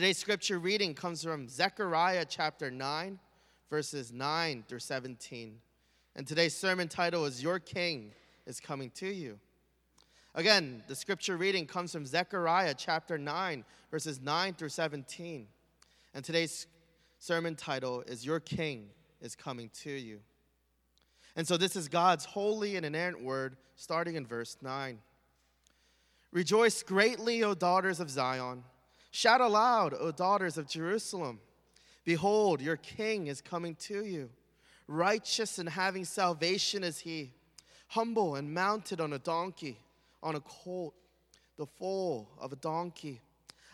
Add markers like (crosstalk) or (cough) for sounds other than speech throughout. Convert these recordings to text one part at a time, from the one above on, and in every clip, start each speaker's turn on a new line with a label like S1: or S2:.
S1: Today's scripture reading comes from Zechariah chapter 9, verses 9 through 17. And today's sermon title is Your King is Coming to You. Again, the scripture reading comes from Zechariah chapter 9, verses 9 through 17. And today's sermon title is Your King is Coming to You. And so this is God's holy and inerrant word, starting in verse 9. Rejoice greatly, O daughters of Zion. Shout aloud, O daughters of Jerusalem. Behold, your king is coming to you. Righteous and having salvation is he, humble and mounted on a donkey, on a colt, the foal of a donkey.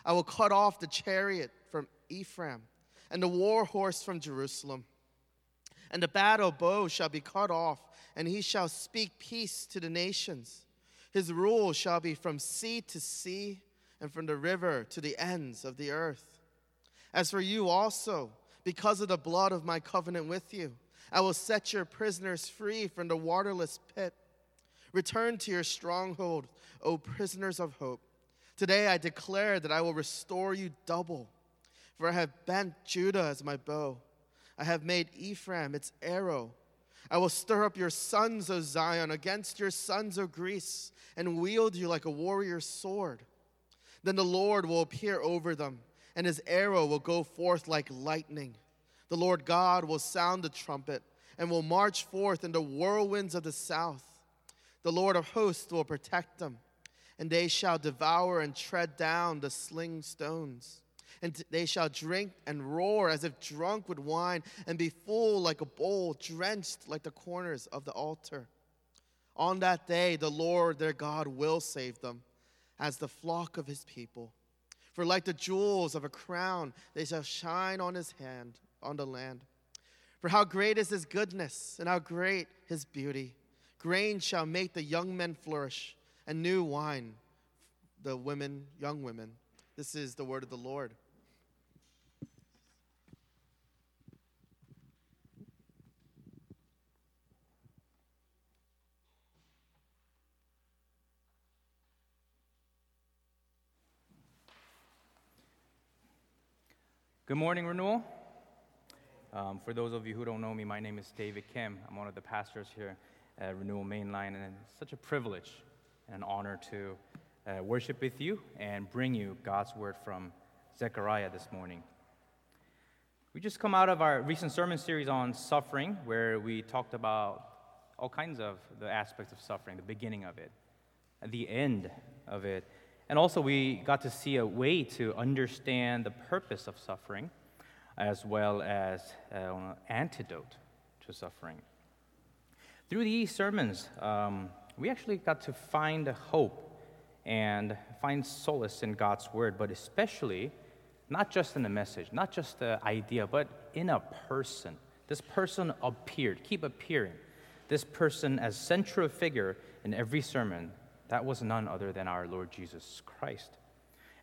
S1: I will cut off the chariot from Ephraim and the war horse from Jerusalem. And the battle bow shall be cut off, and he shall speak peace to the nations. His rule shall be from sea to sea and from the river to the ends of the earth. As for you also, because of the blood of my covenant with you, I will set your prisoners free from the waterless pit. Return to your stronghold, O prisoners of hope. Today I declare that I will restore you double, for I have bent Judah as my bow. I have made Ephraim its arrow. I will stir up your sons, O Zion, against your sons, O Greece, and wield you like a warrior's sword. Then the Lord will appear over them, and his arrow will go forth like lightning. The Lord God will sound the trumpet and will march forth in the whirlwinds of the south. The Lord of hosts will protect them, and they shall devour and tread down the sling stones. And they shall drink and roar as if drunk with wine, and be full like a bowl, drenched like the corners of the altar. On that day, the Lord their God will save them as the flock of his people. For like the jewels of a crown, they shall shine on his hand, on the land. For how great is his goodness, and how great his beauty. Grain shall make the young men flourish, and new wine the women, young women. This is the word of the Lord.
S2: Good morning, Renewal. Um, for those of you who don't know me, my name is David Kim. I'm one of the pastors here at Renewal Mainline, and it's such a privilege and an honor to uh, worship with you and bring you God's word from Zechariah this morning. We just come out of our recent sermon series on suffering, where we talked about all kinds of the aspects of suffering, the beginning of it, the end of it, and also, we got to see a way to understand the purpose of suffering as well as an antidote to suffering. Through these sermons, um, we actually got to find hope and find solace in God's word, but especially not just in the message, not just the idea, but in a person. This person appeared, keep appearing. This person as central figure in every sermon that was none other than our Lord Jesus Christ.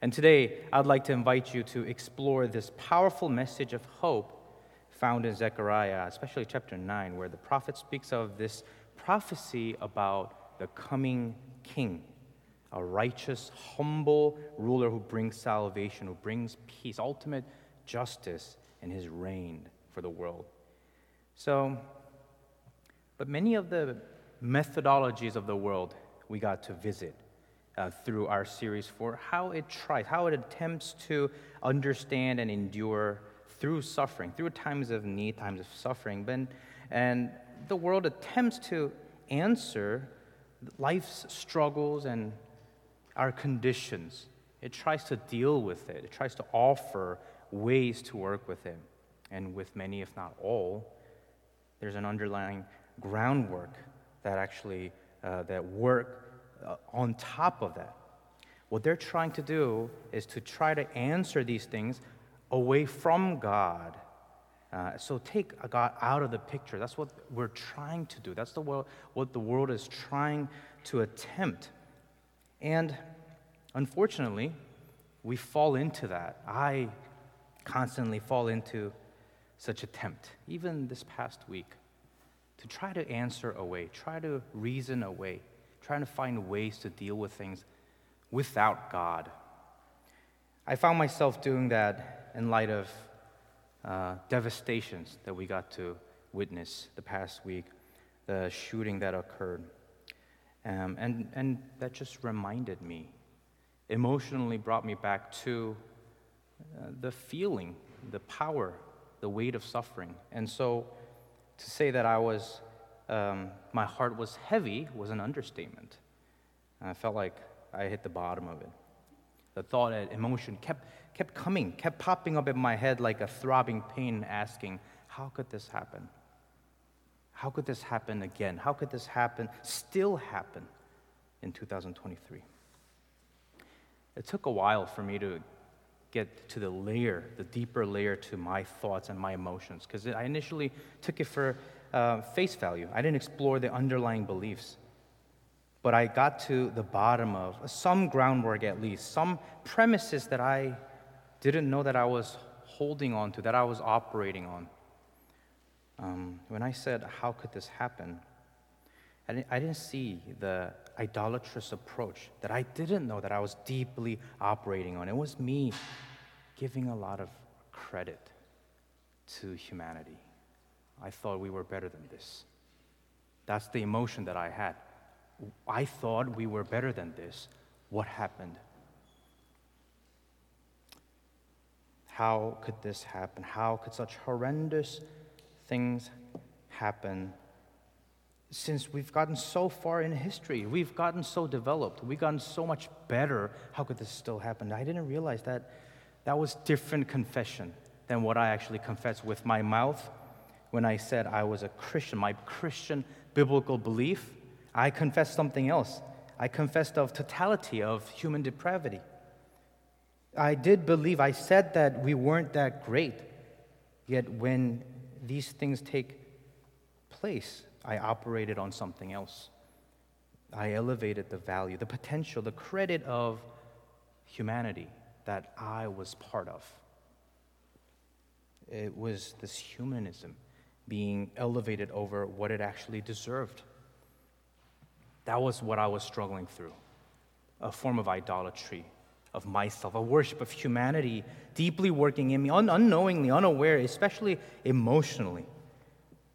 S2: And today, I'd like to invite you to explore this powerful message of hope found in Zechariah, especially chapter 9, where the prophet speaks of this prophecy about the coming king, a righteous, humble ruler who brings salvation, who brings peace, ultimate justice in his reign for the world. So, but many of the methodologies of the world we got to visit uh, through our series for how it tries, how it attempts to understand and endure through suffering, through times of need, times of suffering. But, and the world attempts to answer life's struggles and our conditions. It tries to deal with it, it tries to offer ways to work with it. And with many, if not all, there's an underlying groundwork that actually uh, that work uh, on top of that. What they're trying to do is to try to answer these things away from God. Uh, so take God out of the picture. That's what we're trying to do. That's the world, what the world is trying to attempt. And unfortunately, we fall into that. I constantly fall into such attempt, even this past week to try to answer away, try to reason away, trying to find ways to deal with things without God. I found myself doing that in light of uh, devastations that we got to witness the past week, the shooting that occurred. Um, and, and that just reminded me, emotionally brought me back to uh, the feeling, the power, the weight of suffering. And so to say that I was, um, my heart was heavy was an understatement. I felt like I hit the bottom of it. The thought and emotion kept, kept coming, kept popping up in my head like a throbbing pain, asking, How could this happen? How could this happen again? How could this happen, still happen in 2023? It took a while for me to get to the layer, the deeper layer to my thoughts and my emotions, because I initially took it for uh, face value. I didn't explore the underlying beliefs. But I got to the bottom of some groundwork, at least, some premises that I didn't know that I was holding on to, that I was operating on. Um, when I said, How could this happen? I didn't, I didn't see the idolatrous approach that I didn't know that I was deeply operating on. It was me giving a lot of credit to humanity. I thought we were better than this. That's the emotion that I had. I thought we were better than this. What happened? How could this happen? How could such horrendous things happen since we've gotten so far in history? We've gotten so developed. We've gotten so much better. How could this still happen? I didn't realize that that was different confession than what I actually confessed with my mouth when I said I was a Christian. My Christian biblical belief, I confessed something else. I confessed of totality of human depravity. I did believe, I said that we weren't that great. Yet when these things take place, I operated on something else. I elevated the value, the potential, the credit of humanity that I was part of. It was this humanism being elevated over what it actually deserved. That was what I was struggling through a form of idolatry of myself, a worship of humanity deeply working in me, un- unknowingly, unaware, especially emotionally.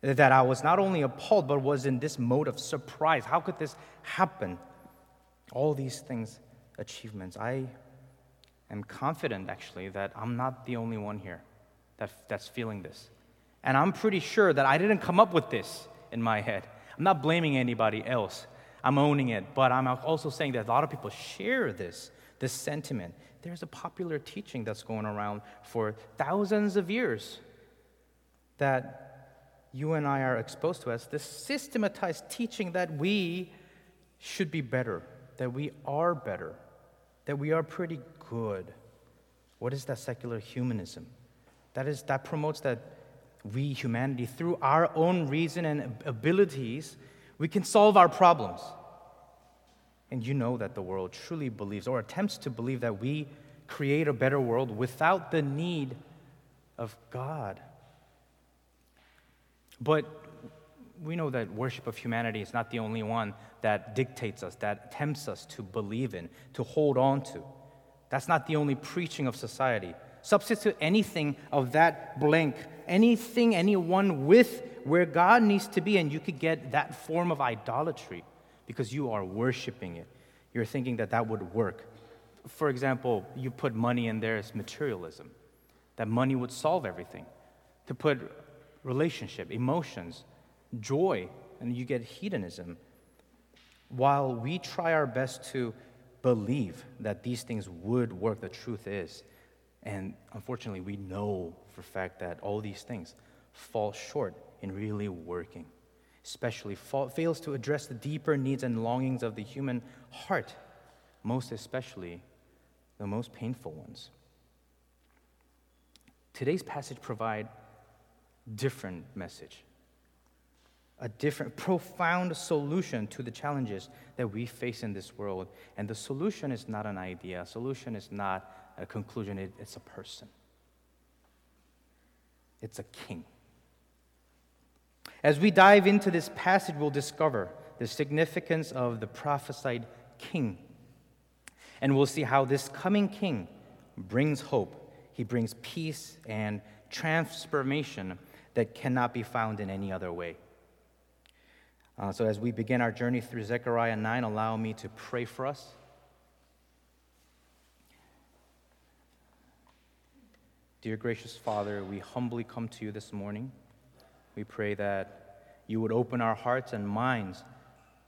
S2: That I was not only appalled, but was in this mode of surprise. How could this happen? All these things, achievements. I am confident, actually, that I'm not the only one here that, that's feeling this. And I'm pretty sure that I didn't come up with this in my head. I'm not blaming anybody else. I'm owning it. But I'm also saying that a lot of people share this, this sentiment. There's a popular teaching that's going around for thousands of years that you and I are exposed to as this systematized teaching that we should be better, that we are better, that we are pretty good. What is that secular humanism? That is that promotes that we humanity through our own reason and abilities we can solve our problems. And you know that the world truly believes or attempts to believe that we create a better world without the need of God. But we know that worship of humanity is not the only one that dictates us, that tempts us to believe in, to hold on to. That's not the only preaching of society. Substitute anything of that blank, anything, anyone with where God needs to be, and you could get that form of idolatry because you are worshiping it. You're thinking that that would work. For example, you put money in there as materialism, that money would solve everything. To put relationship, emotions, joy, and you get hedonism. While we try our best to believe that these things would work, the truth is, and unfortunately, we know for fact that all these things fall short in really working especially fails to address the deeper needs and longings of the human heart, most especially the most painful ones. Today's passage provide different message, a different profound solution to the challenges that we face in this world. And the solution is not an idea, a solution is not a conclusion, it, it's a person. It's a king. As we dive into this passage, we'll discover the significance of the prophesied king. And we'll see how this coming king brings hope, he brings peace and transformation that cannot be found in any other way. Uh, so, as we begin our journey through Zechariah 9, allow me to pray for us. Dear gracious Father, we humbly come to you this morning. We pray that you would open our hearts and minds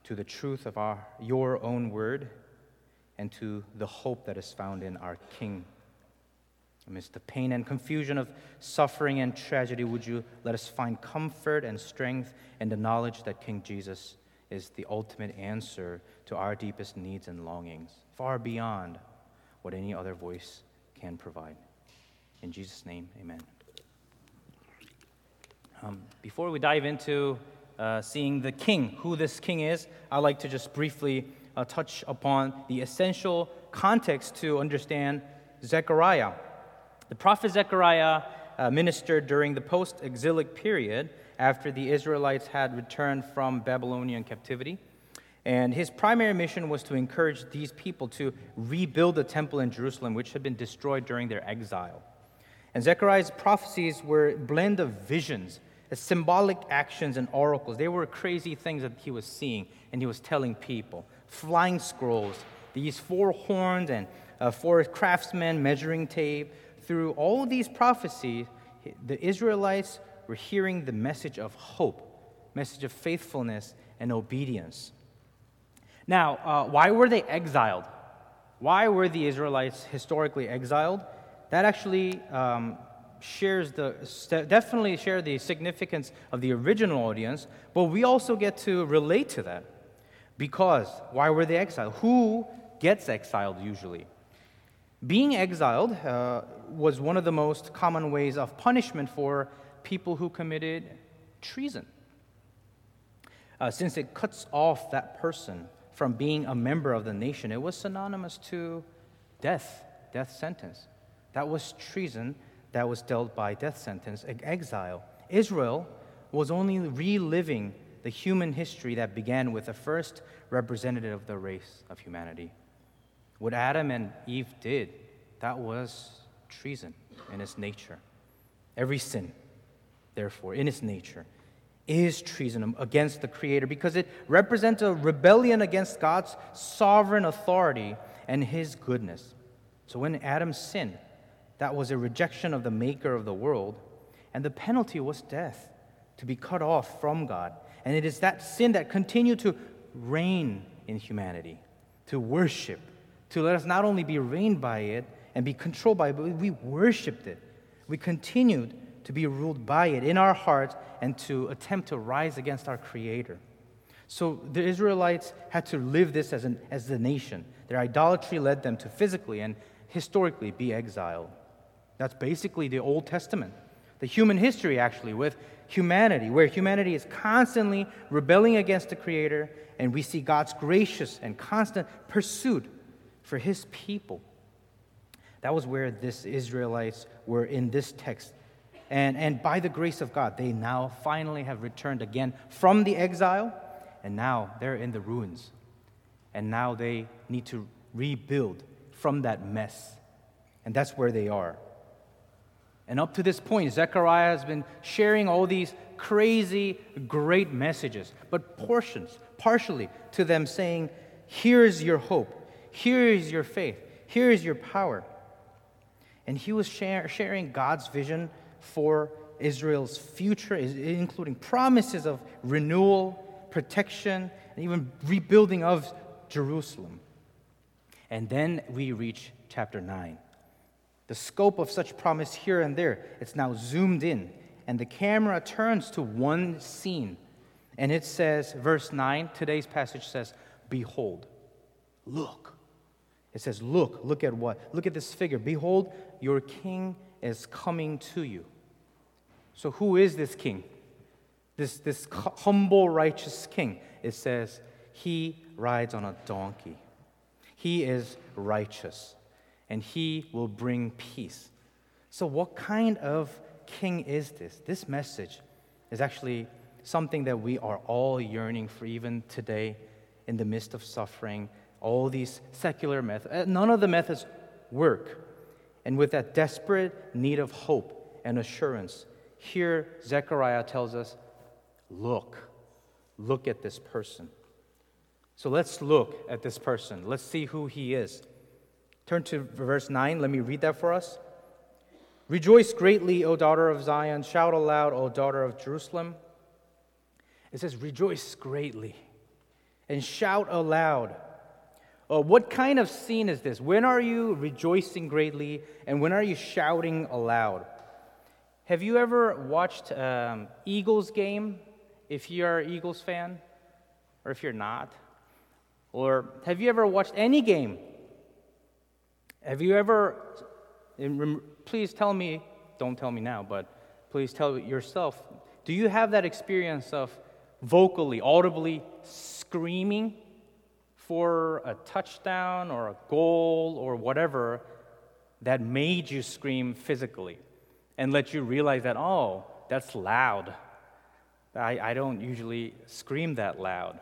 S2: to the truth of our, your own word and to the hope that is found in our King. Amidst the pain and confusion of suffering and tragedy, would you let us find comfort and strength in the knowledge that King Jesus is the ultimate answer to our deepest needs and longings, far beyond what any other voice can provide. In Jesus' name, amen. Um, before we dive into uh, seeing the king, who this king is, I'd like to just briefly uh, touch upon the essential context to understand Zechariah. The prophet Zechariah uh, ministered during the post exilic period after the Israelites had returned from Babylonian captivity. And his primary mission was to encourage these people to rebuild the temple in Jerusalem, which had been destroyed during their exile. And Zechariah's prophecies were a blend of visions, symbolic actions, and oracles. They were crazy things that he was seeing and he was telling people. Flying scrolls, these four horns and uh, four craftsmen measuring tape, through all these prophecies, the Israelites were hearing the message of hope, message of faithfulness and obedience. Now, uh, why were they exiled? Why were the Israelites historically exiled? That actually um, shares the definitely share the significance of the original audience, but we also get to relate to that. Because why were they exiled? Who gets exiled usually? Being exiled uh, was one of the most common ways of punishment for people who committed treason. Uh, since it cuts off that person from being a member of the nation, it was synonymous to death, death sentence. That was treason that was dealt by death sentence, exile. Israel was only reliving the human history that began with the first representative of the race of humanity. What Adam and Eve did, that was treason in its nature. Every sin, therefore, in its nature, is treason against the Creator because it represents a rebellion against God's sovereign authority and His goodness. So when Adam sinned, that was a rejection of the Maker of the world, and the penalty was death, to be cut off from God. And it is that sin that continued to reign in humanity, to worship to let us not only be reigned by it and be controlled by it, but we worshiped it. We continued to be ruled by it in our hearts and to attempt to rise against our Creator. So the Israelites had to live this as, an, as the nation. Their idolatry led them to physically and historically be exiled. That's basically the Old Testament. The human history, actually, with humanity, where humanity is constantly rebelling against the Creator, and we see God's gracious and constant pursuit for his people. That was where this Israelites were in this text. And, and by the grace of God, they now finally have returned again from the exile, and now they're in the ruins. And now they need to rebuild from that mess. And that's where they are. And up to this point, Zechariah has been sharing all these crazy, great messages, but portions, partially to them, saying, Here's your hope. Here is your faith. Here is your power. And he was share, sharing God's vision for Israel's future, including promises of renewal, protection, and even rebuilding of Jerusalem. And then we reach chapter 9. The scope of such promise here and there, it's now zoomed in, and the camera turns to one scene. And it says, verse 9, today's passage says, Behold, look. It says, Look, look at what? Look at this figure. Behold, your king is coming to you. So, who is this king? This, this humble, righteous king. It says, He rides on a donkey. He is righteous, and he will bring peace. So, what kind of king is this? This message is actually something that we are all yearning for, even today, in the midst of suffering all these secular methods. Uh, none of the methods work. And with that desperate need of hope and assurance, here Zechariah tells us look, look at this person. So let's look at this person. Let's see who he is. Turn to verse 9. Let me read that for us. Rejoice greatly, O daughter of Zion. Shout aloud, O daughter of Jerusalem. It says, Rejoice greatly and shout aloud. Uh, what kind of scene is this? When are you rejoicing greatly and when are you shouting aloud? Have you ever watched um, Eagles game? If you're an Eagles fan, or if you're not, or have you ever watched any game? Have you ever? Please tell me. Don't tell me now, but please tell yourself. Do you have that experience of vocally, audibly screaming for a touchdown or a goal or whatever that made you scream physically and let you realize that, oh, that's loud. I, I don't usually scream that loud.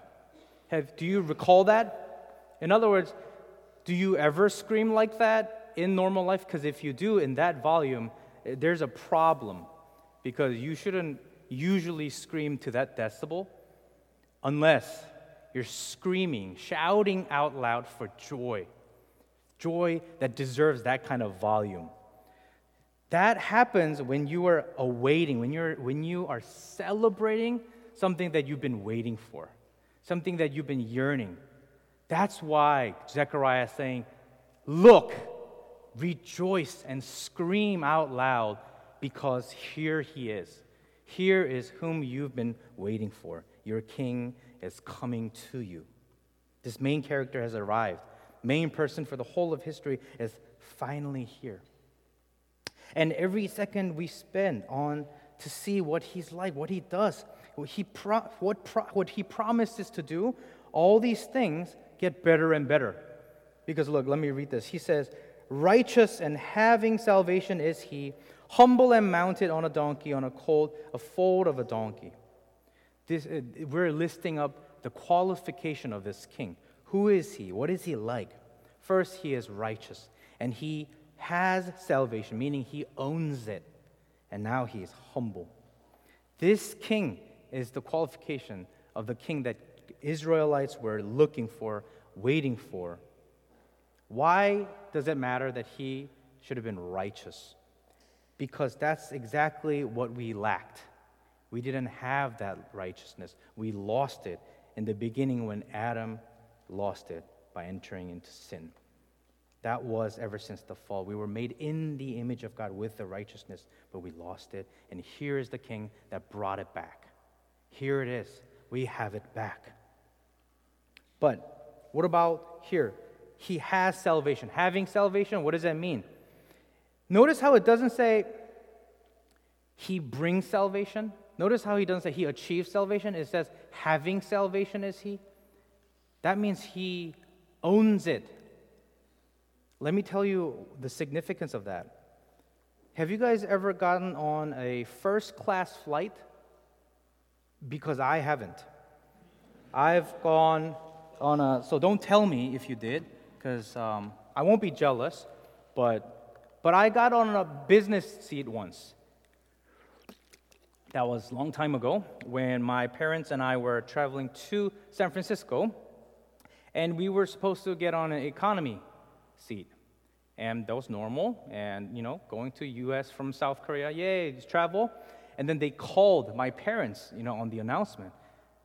S2: Have, do you recall that? In other words, do you ever scream like that in normal life? Because if you do in that volume, eh, there's a problem because you shouldn't usually scream to that decibel unless you're screaming, shouting out loud for joy. Joy that deserves that kind of volume. That happens when you are awaiting, when, you're, when you are celebrating something that you've been waiting for, something that you've been yearning. That's why Zechariah is saying, Look, rejoice and scream out loud because here he is. Here is whom you've been waiting for. Your king is coming to you. This main character has arrived. Main person for the whole of history is finally here. And every second we spend on to see what he's like, what he does, what he, pro- what, pro- what he promises to do, all these things get better and better. Because look, let me read this. He says, Righteous and having salvation is he, humble and mounted on a donkey, on a colt, a foal of a donkey. This, uh, we're listing up the qualification of this king. Who is he? What is he like? First, he is righteous, and he has salvation, meaning he owns it, and now he is humble. This king is the qualification of the king that Israelites were looking for, waiting for. Why does it matter that he should have been righteous? Because that's exactly what we lacked. We didn't have that righteousness. We lost it in the beginning when Adam lost it by entering into sin. That was ever since the fall. We were made in the image of God with the righteousness, but we lost it. And here is the king that brought it back. Here it is. We have it back. But what about here? He has salvation. Having salvation, what does that mean? Notice how it doesn't say he brings salvation. Notice how he doesn't say he achieves salvation. It says having salvation is he. That means he owns it. Let me tell you the significance of that. Have you guys ever gotten on a first class flight? Because I haven't. I've gone on a, so don't tell me if you did, because um, I won't be jealous, but, but I got on a business seat once. That was a long time ago when my parents and I were traveling to San Francisco, and we were supposed to get on an economy seat. And that was normal, and you know, going to US from South Korea, yay, just travel. And then they called my parents, you know, on the announcement.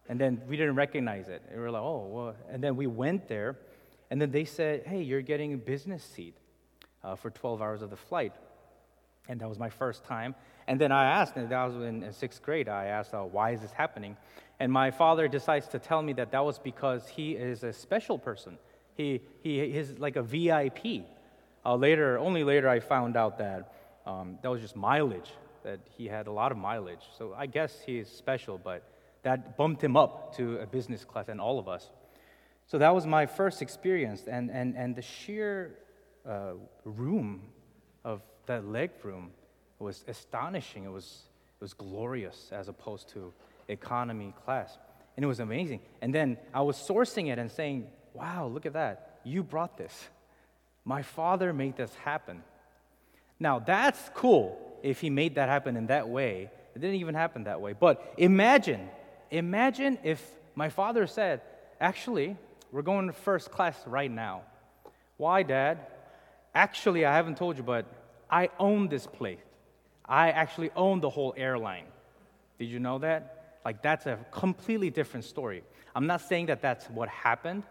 S2: And then we didn't recognize it. We were like, oh, well. And then we went there, and then they said, hey, you're getting a business seat uh, for 12 hours of the flight. And that was my first time. And then I asked, and that was in, sixth grade, I asked, uh, why is this happening? And my father decides to tell me that that was because he is a special person. He, he is like a VIP. Uh, later, only later, I found out that um, that was just mileage, that he had a lot of mileage. So I guess he's special, but that bumped him up to a business class and all of us. So that was my first experience. And, and, and the sheer uh, room of that leg room was astonishing. It was, it was glorious as opposed to economy class. And it was amazing. And then I was sourcing it and saying, wow, look at that. You brought this. My father made this happen. Now, that's cool if he made that happen in that way. It didn't even happen that way. But imagine, imagine if my father said, Actually, we're going to first class right now. Why, Dad? Actually, I haven't told you, but I own this plane. I actually own the whole airline. Did you know that? Like, that's a completely different story. I'm not saying that that's what happened,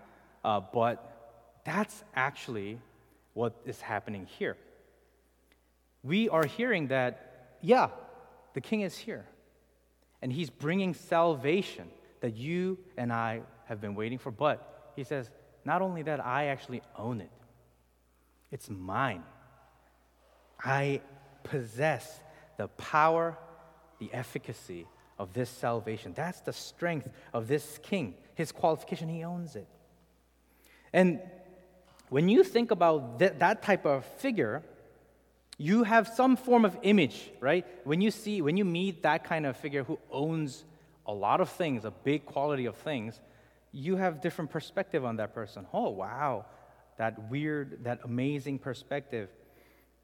S2: uh, but that's actually what is happening here. We are hearing that, yeah, the king is here, and he's bringing salvation that you and I have been waiting for. But he says, not only that, I actually own it, it's mine. I possess the power, the efficacy of this salvation. That's the strength of this king. His qualification, he owns it. And when you think about th- that type of figure, you have some form of image, right? When you see, when you meet that kind of figure who owns a lot of things, a big quality of things, you have different perspective on that person. Oh, wow, that weird, that amazing perspective.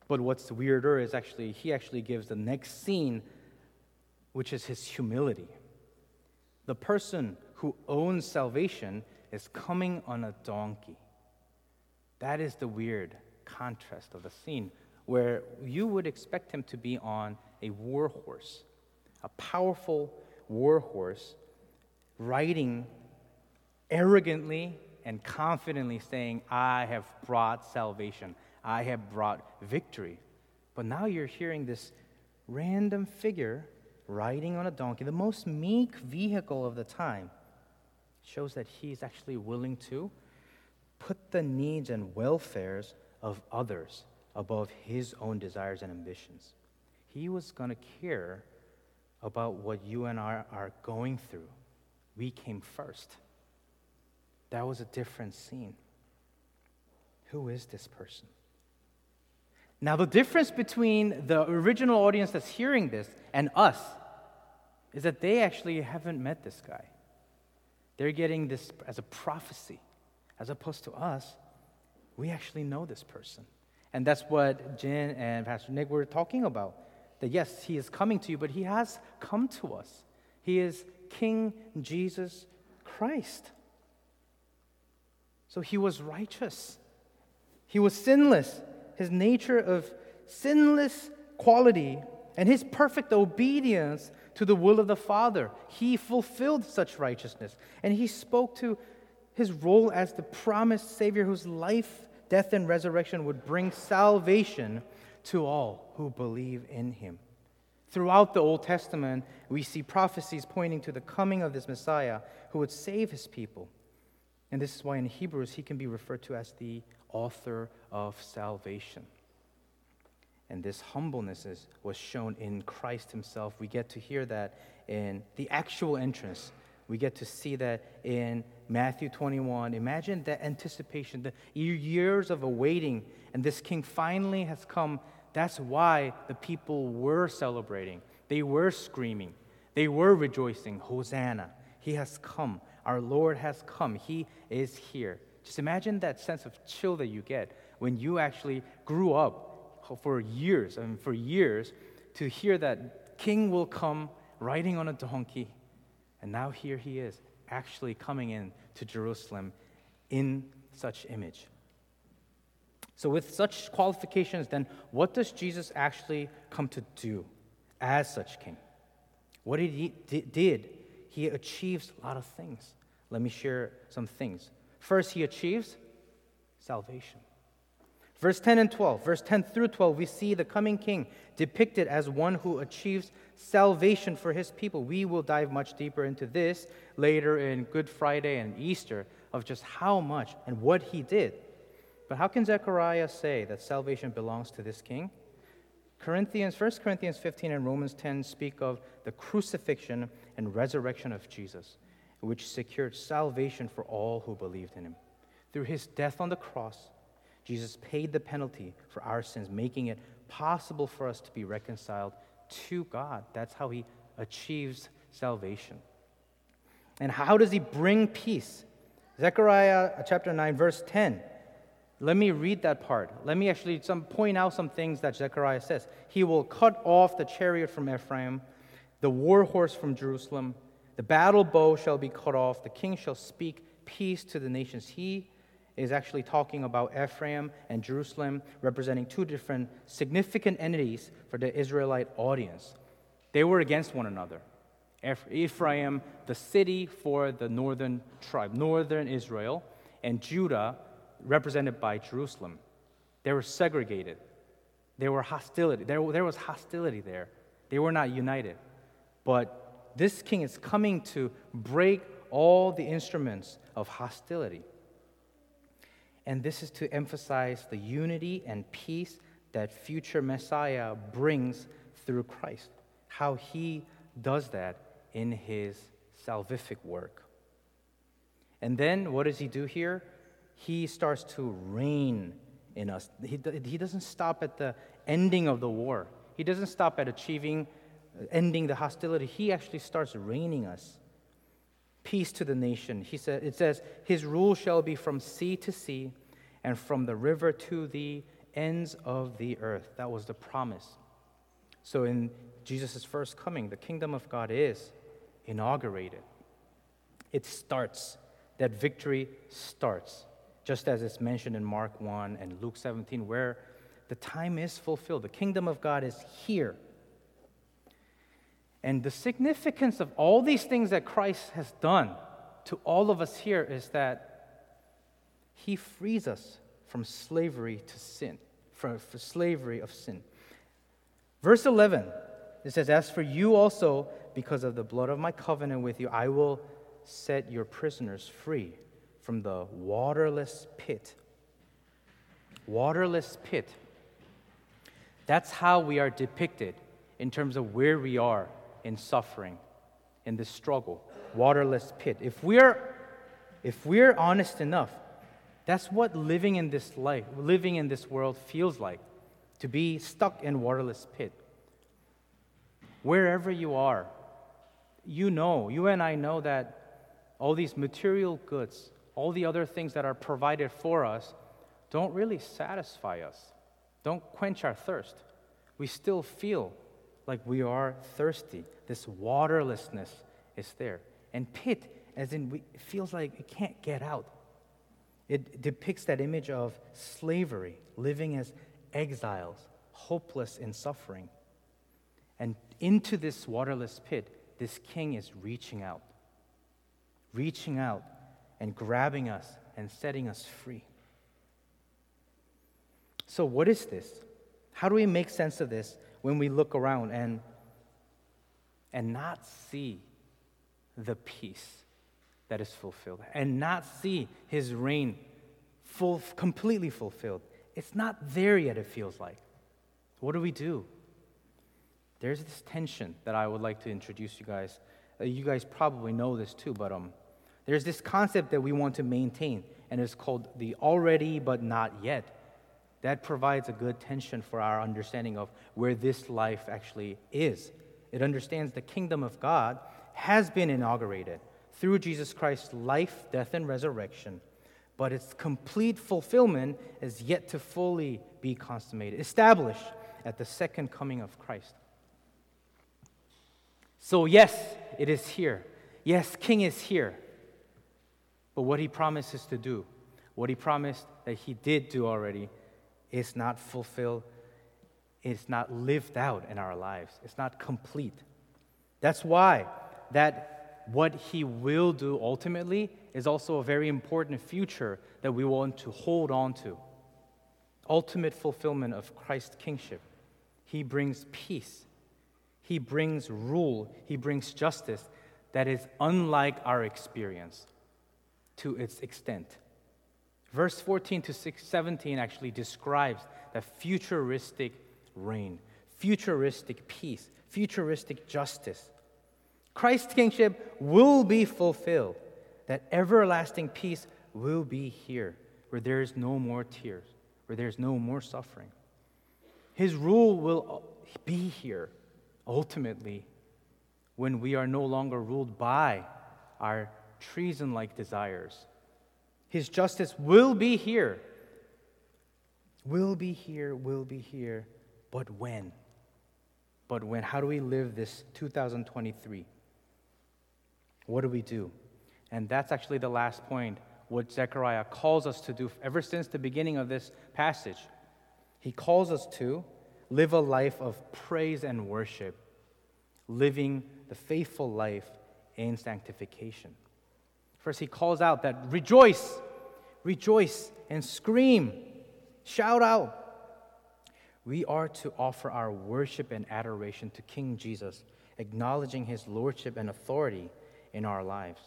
S2: But what's weirder is actually, he actually gives the next scene, which is his humility. The person who owns salvation is coming on a donkey. That is the weird contrast of the scene where you would expect him to be on a war horse, a powerful war horse, riding arrogantly and confidently saying, I have brought salvation. I have brought victory. But now you're hearing this random figure riding on a donkey, the most meek vehicle of the time, shows that he's actually willing to put the needs and welfares of others above his own desires and ambitions. He was going to care about what you and I are going through. We came first. That was a different scene. Who is this person? Now, the difference between the original audience that's hearing this and us is that they actually haven't met this guy. They're getting this as a prophecy, as opposed to us, we actually know this person. And that's what Jen and Pastor Nick were talking about. That yes, he is coming to you, but he has come to us. He is King Jesus Christ. So he was righteous, he was sinless his nature of sinless quality and his perfect obedience to the will of the Father. He fulfilled such righteousness. And he spoke to his role as the promised Savior whose life, death, and resurrection would bring salvation to all who believe in him. Throughout the Old Testament, we see prophecies pointing to the coming of this Messiah who would save his people. And this is why in Hebrews he can be referred to as the author of salvation. And this humbleness is, was shown in Christ himself. We get to hear that in the actual entrance. We get to see that in Matthew 21. Imagine that anticipation, the years of awaiting, and this king finally has come. That's why the people were celebrating. They were screaming. They were rejoicing. Hosanna. He has come. Our Lord has come. He is here. Just imagine that sense of chill that you get when you actually grew up for years, I mean, for years, to hear that king will come riding on a donkey. And now here he is, actually coming in to Jerusalem in such image. So, with such qualifications, then, what does Jesus actually come to do as such king? What he did, he achieves a lot of things. Let me share some things. First, he achieves salvation. Verse 10 and 12, verse 10 through 12, we see the coming king depicted as one who achieves salvation for his people. We will dive much deeper into this later in Good Friday and Easter of just how much and what he did. But how can Zechariah say that salvation belongs to this king? Corinthians, 1 Corinthians 15 and Romans 10 speak of the crucifixion and resurrection of Jesus which secured salvation for all who believed in him. Through his death on the cross, Jesus paid the penalty for our sins, making it possible for us to be reconciled to God. That's how he achieves salvation. And how does he bring peace? Zechariah uh, chapter 9, verse 10. Let me read that part. Let me actually some, point out some things that Zechariah says. He will cut off the chariot from Ephraim, the war horse from Jerusalem. The battle bow shall be cut off. The king shall speak peace to the nations. He is actually talking about Ephraim and Jerusalem, representing two different significant entities for the Israelite audience. They were against one another. Ephraim, the city for the northern tribe, northern Israel, and Judah, represented by Jerusalem. They were segregated. There were hostility. There, there was hostility there. They were not united. But this king is coming to break all the instruments of hostility. And this is to emphasize the unity and peace that future Messiah brings through Christ, how he does that in his salvific work. And then what does he do here? He starts to reign in us. He, he doesn't stop at the ending of the war, he doesn't stop at achieving, ending the hostility. He actually starts reigning us. Peace to the nation. He said, it says, His rule shall be from sea to sea and from the river to the ends of the earth. That was the promise. So in Jesus' first coming, the kingdom of God is inaugurated. It starts. That victory starts, just as it's mentioned in Mark 1 and Luke 17, where the time is fulfilled. The kingdom of God is here. And the significance of all these things that Christ has done to all of us here is that he frees us from slavery to sin, from, for slavery of sin. Verse 11, it says, As for you also, because of the blood of my covenant with you, I will set your prisoners free from the waterless pit. Waterless pit. That's how we are depicted in terms of where we are in suffering, in this struggle. Waterless pit. If we're if we're honest enough, that's what living in this life, living in this world feels like. To be stuck in waterless pit. Wherever you are, you know, you and I know that all these material goods, all the other things that are provided for us, don't really satisfy us, don't quench our thirst. We still feel like we are thirsty. This waterlessness is there. And pit, as in, we, it feels like it can't get out. It depicts that image of slavery, living as exiles, hopeless in suffering. And into this waterless pit, this king is reaching out, reaching out and grabbing us and setting us free. So, what is this? How do we make sense of this when we look around and, and not see the peace that is fulfilled and not see his reign full, completely fulfilled? It's not there yet, it feels like. What do we do? there's this tension that I would like to introduce you guys. Uh, you guys probably know this too, but um, there's this concept that we want to maintain, and it's called the already but not yet. That provides a good tension for our understanding of where this life actually is. It understands the kingdom of God has been inaugurated through Jesus Christ's life, death, and resurrection, but its complete fulfillment is yet to fully be consummated, established at the second coming of Christ. So, yes, it is here. Yes, King is here. But what he promises to do, what he promised that he did do already, is not fulfilled. It's not lived out in our lives. It's not complete. That's why that what he will do ultimately is also a very important future that we want to hold on to. Ultimate fulfillment of Christ's kingship. He brings peace he brings rule, He brings justice that is unlike our experience to its extent. Verse 14 to 17 actually describes the futuristic reign, futuristic peace, futuristic justice. Christ's kingship will be fulfilled, that everlasting peace will be here, where there is no more tears, where there is no more suffering. His rule will be here ultimately when we are no longer ruled by our treason like desires. His justice will be here We'll be here, we'll be here, but when? But when? How do we live this 2023? What do we do? And that's actually the last point, what Zechariah calls us to do ever since the beginning of this passage. He calls us to live a life of praise and worship, living the faithful life in sanctification. First, he calls out that rejoice, rejoice, and scream, shout out. We are to offer our worship and adoration to King Jesus, acknowledging his lordship and authority in our lives.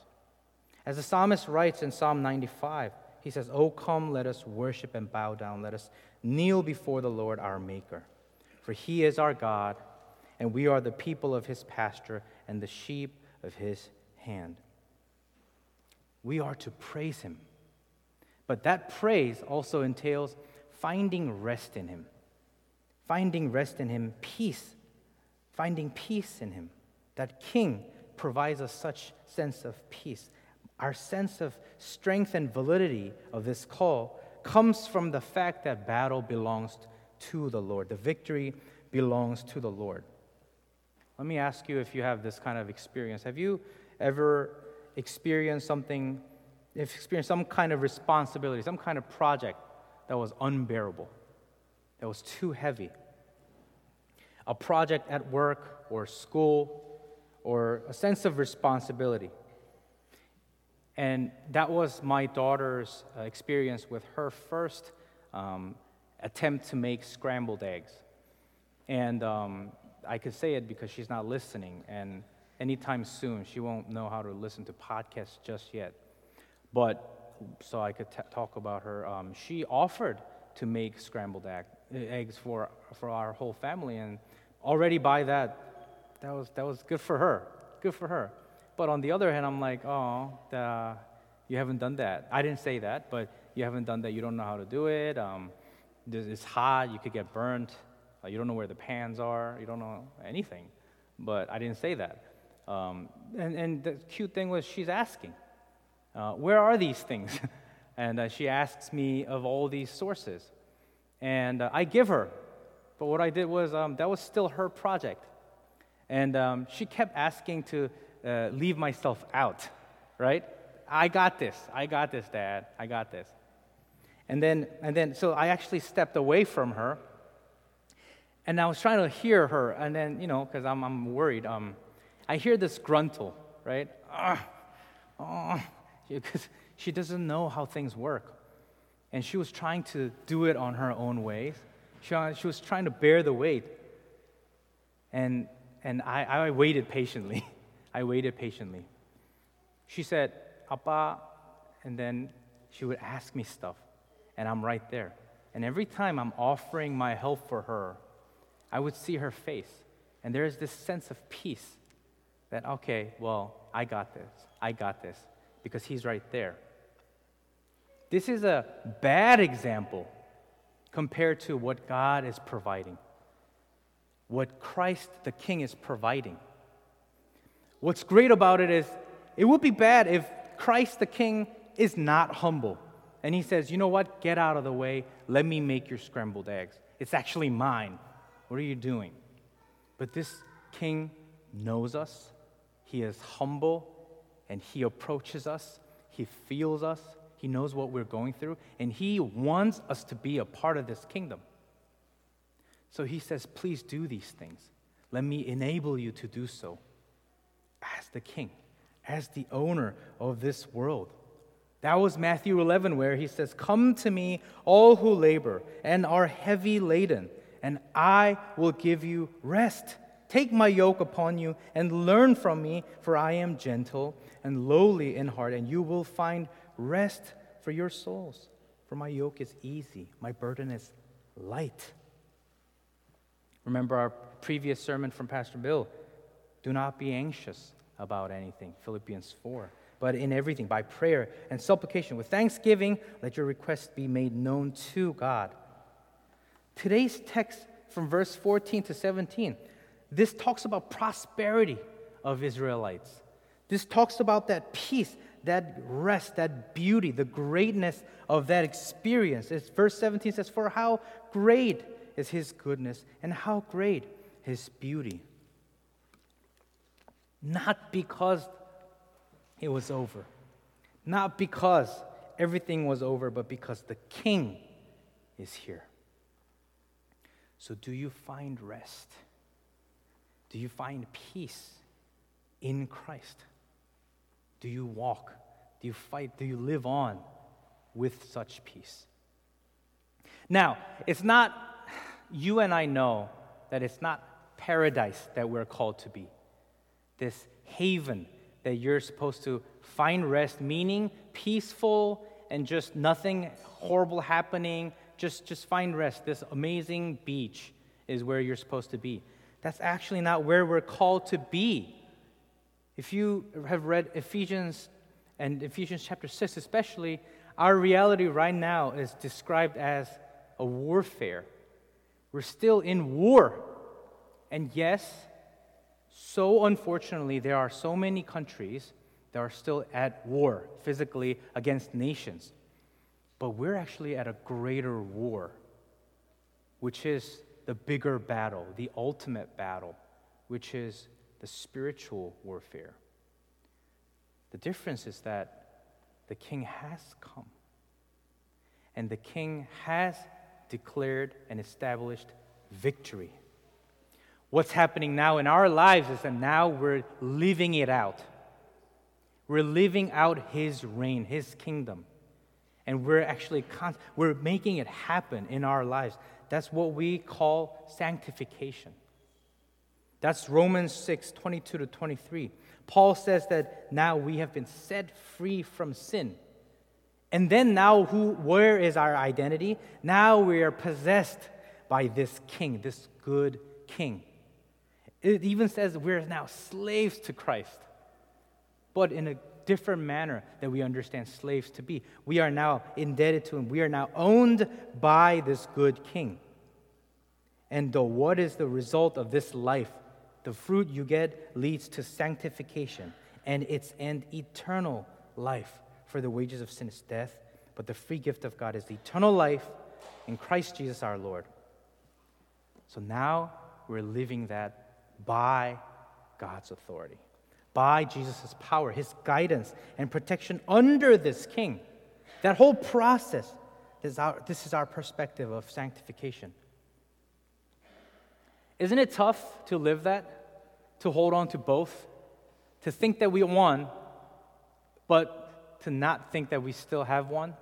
S2: As the psalmist writes in Psalm 95, he says, Oh, come, let us worship and bow down. Let us kneel before the Lord our Maker. For he is our God, and we are the people of his pasture and the sheep of his hand. We are to praise him. But that praise also entails finding rest in him, finding rest in him, peace, finding peace in him. That king provides us such sense of peace our sense of strength and validity of this call comes from the fact that battle belongs to the Lord. The victory belongs to the Lord. Let me ask you if you have this kind of experience. Have you ever experienced something, experienced some kind of responsibility, some kind of project that was unbearable, that was too heavy? A project at work or school or a sense of responsibility. And that was my daughter's uh, experience with her first um, attempt to make scrambled eggs. And um, I could say it because she's not listening, and anytime soon she won't know how to listen to podcasts just yet. But so I could t- talk about her. Um, she offered to make scrambled egg, eggs for, for our whole family, and already by that, that was, that was good for her. Good for her. But on the other hand, I'm like, oh, the, you haven't done that. I didn't say that, but you haven't done that. You don't know how to do it. Um, it's hot. You could get burnt. Uh, you don't know where the pans are. You don't know anything. But I didn't say that. Um, and, and the cute thing was she's asking, uh, where are these things? (laughs) and uh, she asks me of all these sources. And uh, I give her. But what I did was, um, that was still her project. And um, she kept asking to uh, leave myself out, right? I got this. I got this, Dad. I got this. And then, and then, so I actually stepped away from her, and I was trying to hear her, and then, you know, because I'm, I'm worried. Um, I hear this gruntle, right? oh, (laughs) because she doesn't know how things work, and she was trying to do it on her own ways. She, uh, she was trying to bear the weight, and and I, I waited patiently. (laughs) I waited patiently. She said, Appa, and then she would ask me stuff, and I'm right there. And every time I'm offering my help for her, I would see her face, and there is this sense of peace that, okay, well, I got this. I got this, because he's right there. This is a bad example compared to what God is providing, what Christ the King is providing. What's great about it is it would be bad if Christ the King is not humble. And he says, You know what? Get out of the way. Let me make your scrambled eggs. It's actually mine. What are you doing? But this king knows us. He is humble and he approaches us. He feels us. He knows what we're going through. And he wants us to be a part of this kingdom. So he says, Please do these things. Let me enable you to do so as the king, as the owner of this world. That was Matthew 11, where he says, Come to me, all who labor and are heavy laden, and I will give you rest. Take my yoke upon you and learn from me, for I am gentle and lowly in heart, and you will find rest for your souls. For my yoke is easy, my burden is light. Remember our previous sermon from Pastor Bill do not be anxious about anything. Philippians 4. But in everything, by prayer and supplication, with thanksgiving, let your requests be made known to God. Today's text from verse 14 to 17, this talks about prosperity of Israelites. This talks about that peace that rest, that beauty, the greatness of that experience. It's, verse 17 says, For how great is his goodness and how great his beauty. Not because it was over, not because everything was over, but because the king is here. So, do you find rest? Do you find peace in Christ? Do you walk? Do you fight? Do you live on with such peace? Now, it's not, you and I know that it's not paradise that we're called to be. This haven that you're supposed to find rest, meaning peaceful and just nothing horrible happening. Just, just find rest. This amazing beach is where you're supposed to be. That's actually not where we're called to be. If you have read Ephesians and Ephesians chapter 6, especially, our reality right now is described as a warfare. We're still in war. And yes, so unfortunately, there are so many countries that are still at war physically against nations. But we're actually at a greater war, which is the bigger battle, the ultimate battle, which is the spiritual warfare. The difference is that the king has come, and the king has declared and established victory. What's happening now in our lives is that now we're living it out. We're living out his reign, his kingdom. And we're actually con- we're making it happen in our lives. That's what we call sanctification. That's Romans 6, 22 to 23. Paul says that now we have been set free from sin. And then now who where is our identity? Now we are possessed by this king, this good king. It even says we're now slaves to Christ but in a different manner that we understand slaves to be. We are now indebted to him. We are now owned by this good king. And though what is the result of this life? The fruit you get leads to sanctification, and it's an eternal life. For the wages of sin is death, but the free gift of God is eternal life in Christ Jesus our Lord. So now we're living that by God's authority by Jesus' power, his guidance and protection under this king. That whole process, this is our, this is our perspective of sanctification. Isn't it tough to live that? To hold on to both? To think that we won, but to not think that we still have one?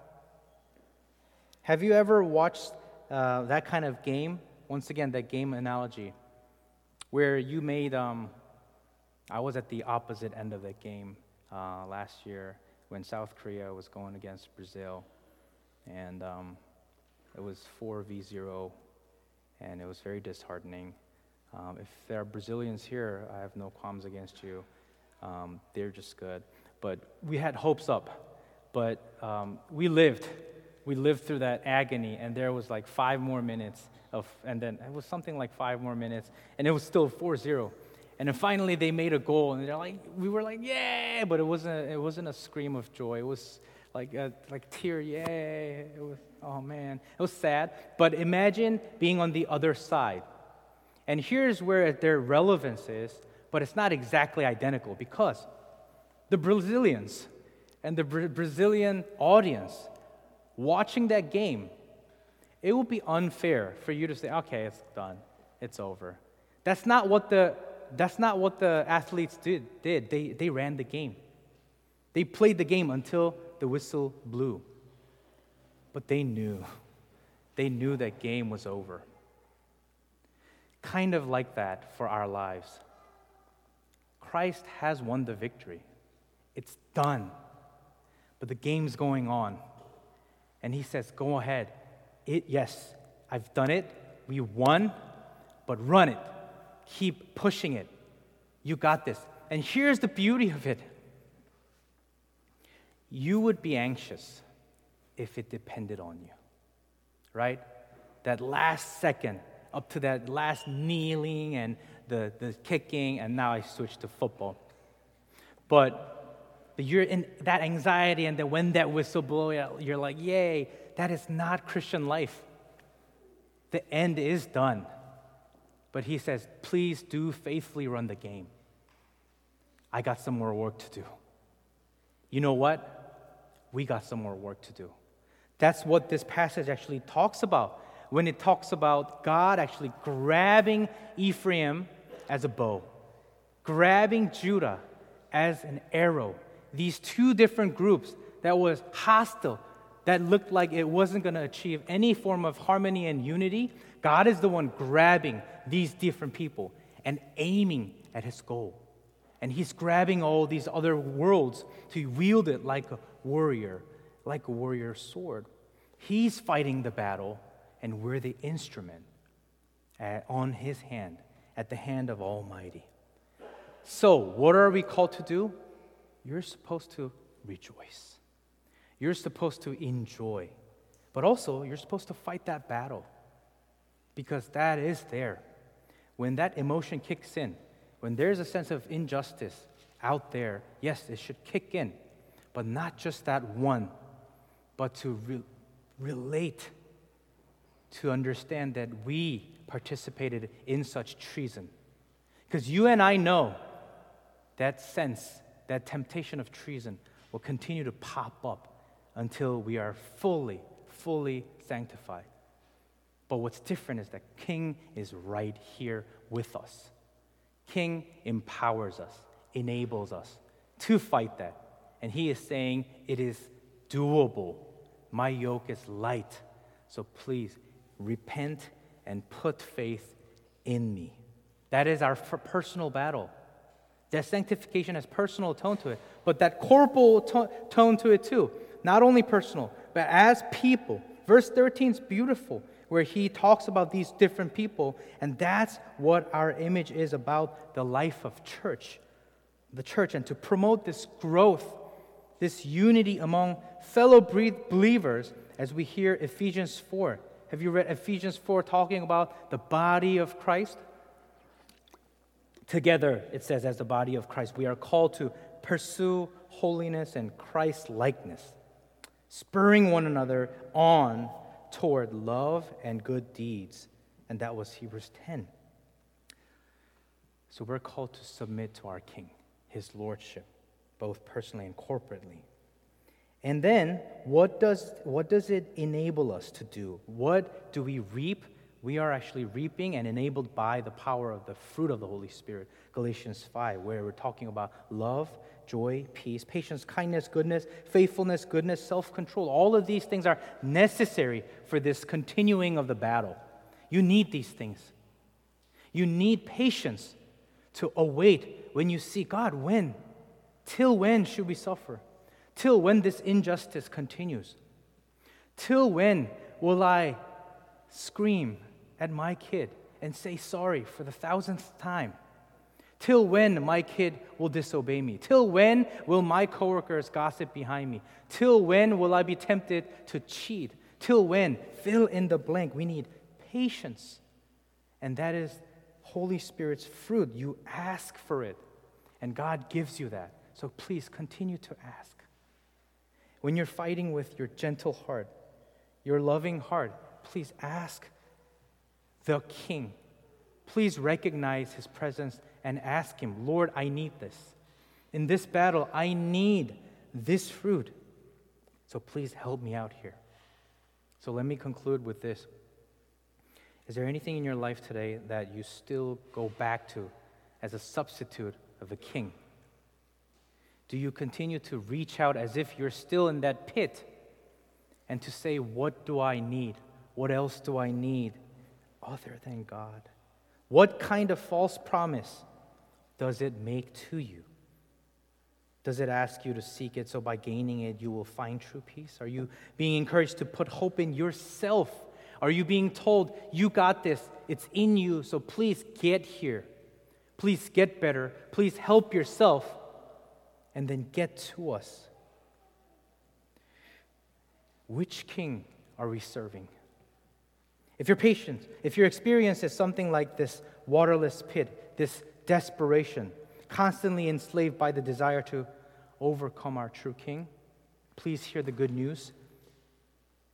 S2: Have you ever watched uh, that kind of game? Once again, that game analogy, where you made um, I was at the opposite end of that game uh, last year when South Korea was going against Brazil, and um, it was 4v0, and it was very disheartening. Um, if there are Brazilians here, I have no qualms against you. Um, they're just good. But we had hopes up. But um, we lived. We lived through that agony, and there was like five more minutes of, and then it was something like five more minutes, and it was still 4 0. And then finally they made a goal, and they're like, we were like, yeah, but it wasn't, it wasn't a scream of joy. It was like a like tear, yay. It was, oh man, it was sad. But imagine being on the other side. And here's where their relevance is, but it's not exactly identical because the Brazilians and the Brazilian audience watching that game, it would be unfair for you to say, okay, it's done, it's over. That's not what the that's not what the athletes did. did. They, they ran the game. They played the game until the whistle blew. But they knew. They knew that game was over. Kind of like that for our lives. Christ has won the victory. It's done. But the game's going on. And he says, Go ahead. It, yes, I've done it. We won, but run it. Keep pushing it. You got this. And here's the beauty of it you would be anxious if it depended on you, right? That last second, up to that last kneeling and the, the kicking, and now I switched to football. But you're in that anxiety, and then when that whistle blows you're like, yay, that is not Christian life. The end is done. But he says, please do faithfully run the game. I got some more work to do. You know what? We got some more work to do. That's what this passage actually talks about when it talks about God actually grabbing Ephraim as a bow, grabbing Judah as an arrow. These two different groups that was hostile, that looked like it wasn't going to achieve any form of harmony and unity, God is the one grabbing these different people and aiming at his goal. And he's grabbing all these other worlds to wield it like a warrior, like a warrior sword. He's fighting the battle, and we're the instrument at, on his hand, at the hand of Almighty. So, what are we called to do? You're supposed to rejoice. You're supposed to enjoy. But also, you're supposed to fight that battle because that is there. When that emotion kicks in, when there's a sense of injustice out there, yes, it should kick in, but not just that one, but to re- relate, to understand that we participated in such treason. Because you and I know that sense, that temptation of treason will continue to pop up until we are fully, fully sanctified. But what's different is that King is right here with us. King empowers us, enables us to fight that. And he is saying, It is doable. My yoke is light. So please repent and put faith in me. That is our personal battle. That sanctification has personal tone to it, but that corporal to- tone to it too. Not only personal, but as people. Verse 13 is beautiful where he talks about these different people. And that's what our image is about the life of church, the church, and to promote this growth, this unity among fellow believers, as we hear Ephesians 4. Have you read Ephesians 4 talking about the body of Christ? Together, it says, as the body of Christ, we are called to pursue holiness and Christ likeness, spurring one another on toward love and good deeds. And that was Hebrews 10. So we're called to submit to our King, his lordship, both personally and corporately. And then, what does, what does it enable us to do? What do we reap? We are actually reaping and enabled by the power of the fruit of the Holy Spirit. Galatians 5, where we're talking about love, joy, peace, patience, kindness, goodness, faithfulness, goodness, self control. All of these things are necessary for this continuing of the battle. You need these things. You need patience to await when you see God, when? Till when should we suffer? Till when this injustice continues? Till when will I scream at my kid and say sorry for the thousandth time? Till when my kid will disobey me? Till when will my coworkers gossip behind me? Till when will I be tempted to cheat? Till when? Fill in the blank. We need patience. And that is Holy Spirit's fruit. You ask for it, and God gives you that. So please continue to ask. When you're fighting with your gentle heart, your loving heart, please ask the King. Please recognize his presence and ask Him, Lord, I need this. In this battle, I need this fruit. So please help me out here. So let me conclude with this. Is there anything in your life today that you still go back to as a substitute of a king? Do you continue to reach out as if you're still in that pit and to say, What do I need? What else do I need other than God? What kind of false promise does it make to you? Does it ask you to seek it so by gaining it you will find true peace? Are you being encouraged to put hope in yourself? Are you being told, you got this, it's in you, so please get here? Please get better. Please help yourself and then get to us. Which king are we serving? If your patience, if your experience is something like this waterless pit, this desperation, constantly enslaved by the desire to overcome our true King, please hear the good news.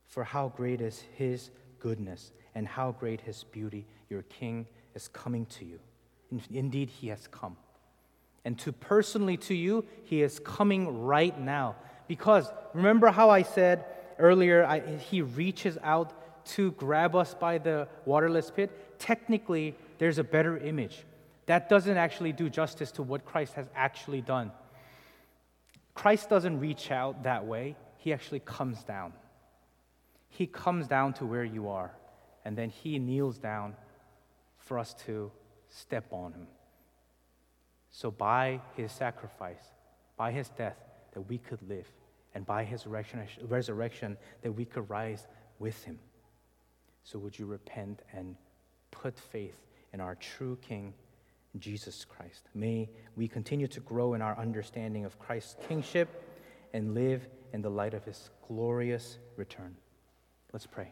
S2: For how great is his goodness and how great his beauty. Your King is coming to you. Indeed, he has come. And to personally to you, he is coming right now. Because remember how I said earlier, I, he reaches out to grab us by the waterless pit? Technically, there's a better image. That doesn't actually do justice to what Christ has actually done. Christ doesn't reach out that way, he actually comes down. He comes down to where you are, and then he kneels down for us to step on him. So, by his sacrifice, by his death, that we could live, and by his resurrection, that we could rise with him. So, would you repent and put faith in our true King, Jesus Christ? May we continue to grow in our understanding of Christ's kingship and live in the light of his glorious return. Let's pray.